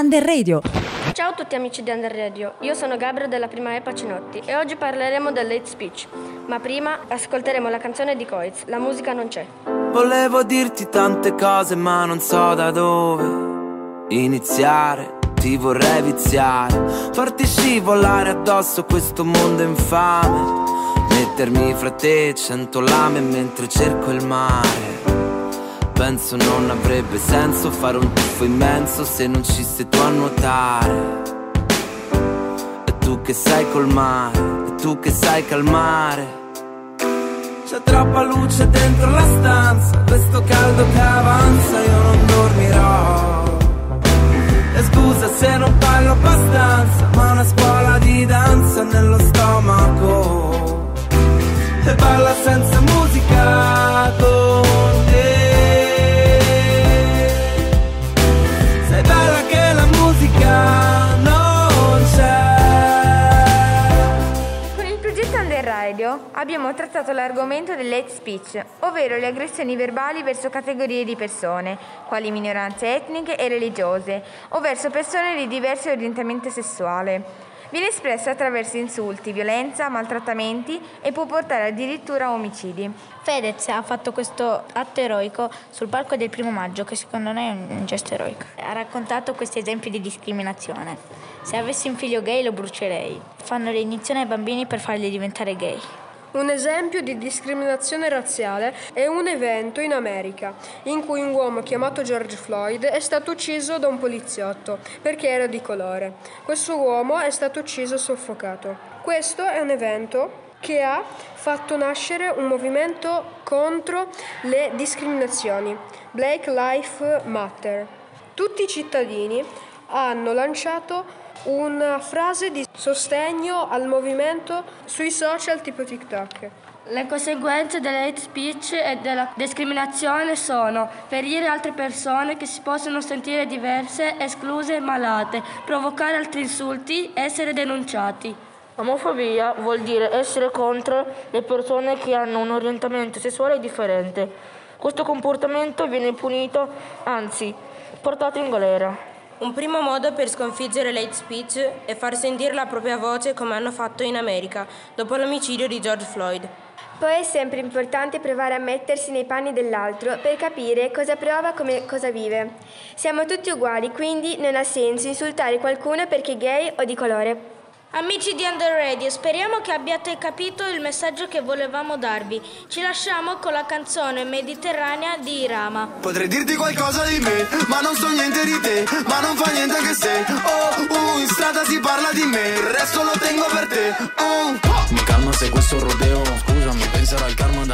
Under Radio. Ciao a tutti amici di Under Radio, io sono Gabriele della prima E Pacinotti e oggi parleremo dell'hate speech. Ma prima ascolteremo la canzone di Coiz, La musica non c'è. Volevo dirti tante cose ma non so da dove iniziare. Ti vorrei viziare, farti scivolare addosso questo mondo infame. Mettermi fra te cento lame mentre cerco il mare. Penso non avrebbe senso fare un tuffo immenso se non ci sei tu a nuotare. E tu che sai col mare, e tu che sai calmare. C'è troppa luce dentro la stanza, questo caldo che avanza, io non dormirò. E scusa se non parlo abbastanza, ma una scuola di danza nello stomaco. E balla senza musica Under Radio abbiamo trattato l'argomento dell'hate speech, ovvero le aggressioni verbali verso categorie di persone, quali minoranze etniche e religiose, o verso persone di diverso orientamento sessuale. Viene espressa attraverso insulti, violenza, maltrattamenti e può portare addirittura a omicidi. Fedez ha fatto questo atto eroico sul palco del primo maggio, che secondo noi è un gesto eroico. Ha raccontato questi esempi di discriminazione. Se avessi un figlio gay lo brucerei. Fanno le iniezioni ai bambini per farli diventare gay. Un esempio di discriminazione razziale è un evento in America in cui un uomo chiamato George Floyd è stato ucciso da un poliziotto perché era di colore. Questo uomo è stato ucciso soffocato. Questo è un evento che ha fatto nascere un movimento contro le discriminazioni, Black Lives Matter. Tutti i cittadini hanno lanciato una frase di sostegno al movimento sui social tipo TikTok. Le conseguenze dell'hate speech e della discriminazione sono ferire altre persone che si possono sentire diverse, escluse e malate, provocare altri insulti, essere denunciati. Omofobia vuol dire essere contro le persone che hanno un orientamento sessuale differente. Questo comportamento viene punito, anzi, portato in galera. Un primo modo per sconfiggere l'hate speech è far sentire la propria voce come hanno fatto in America dopo l'omicidio di George Floyd. Poi è sempre importante provare a mettersi nei panni dell'altro per capire cosa prova come cosa vive. Siamo tutti uguali, quindi non ha senso insultare qualcuno perché è gay o di colore. Amici di Under Radio, speriamo che abbiate capito il messaggio che volevamo darvi. Ci lasciamo con la canzone Mediterranea di Irama. Potrei dirti qualcosa di me, ma non so niente di te, ma non fa niente anche se Oh, uh, in strada si parla di me, il resto lo tengo per te Oh, Mi calmo se questo rodeo, scusami, penserò al cambio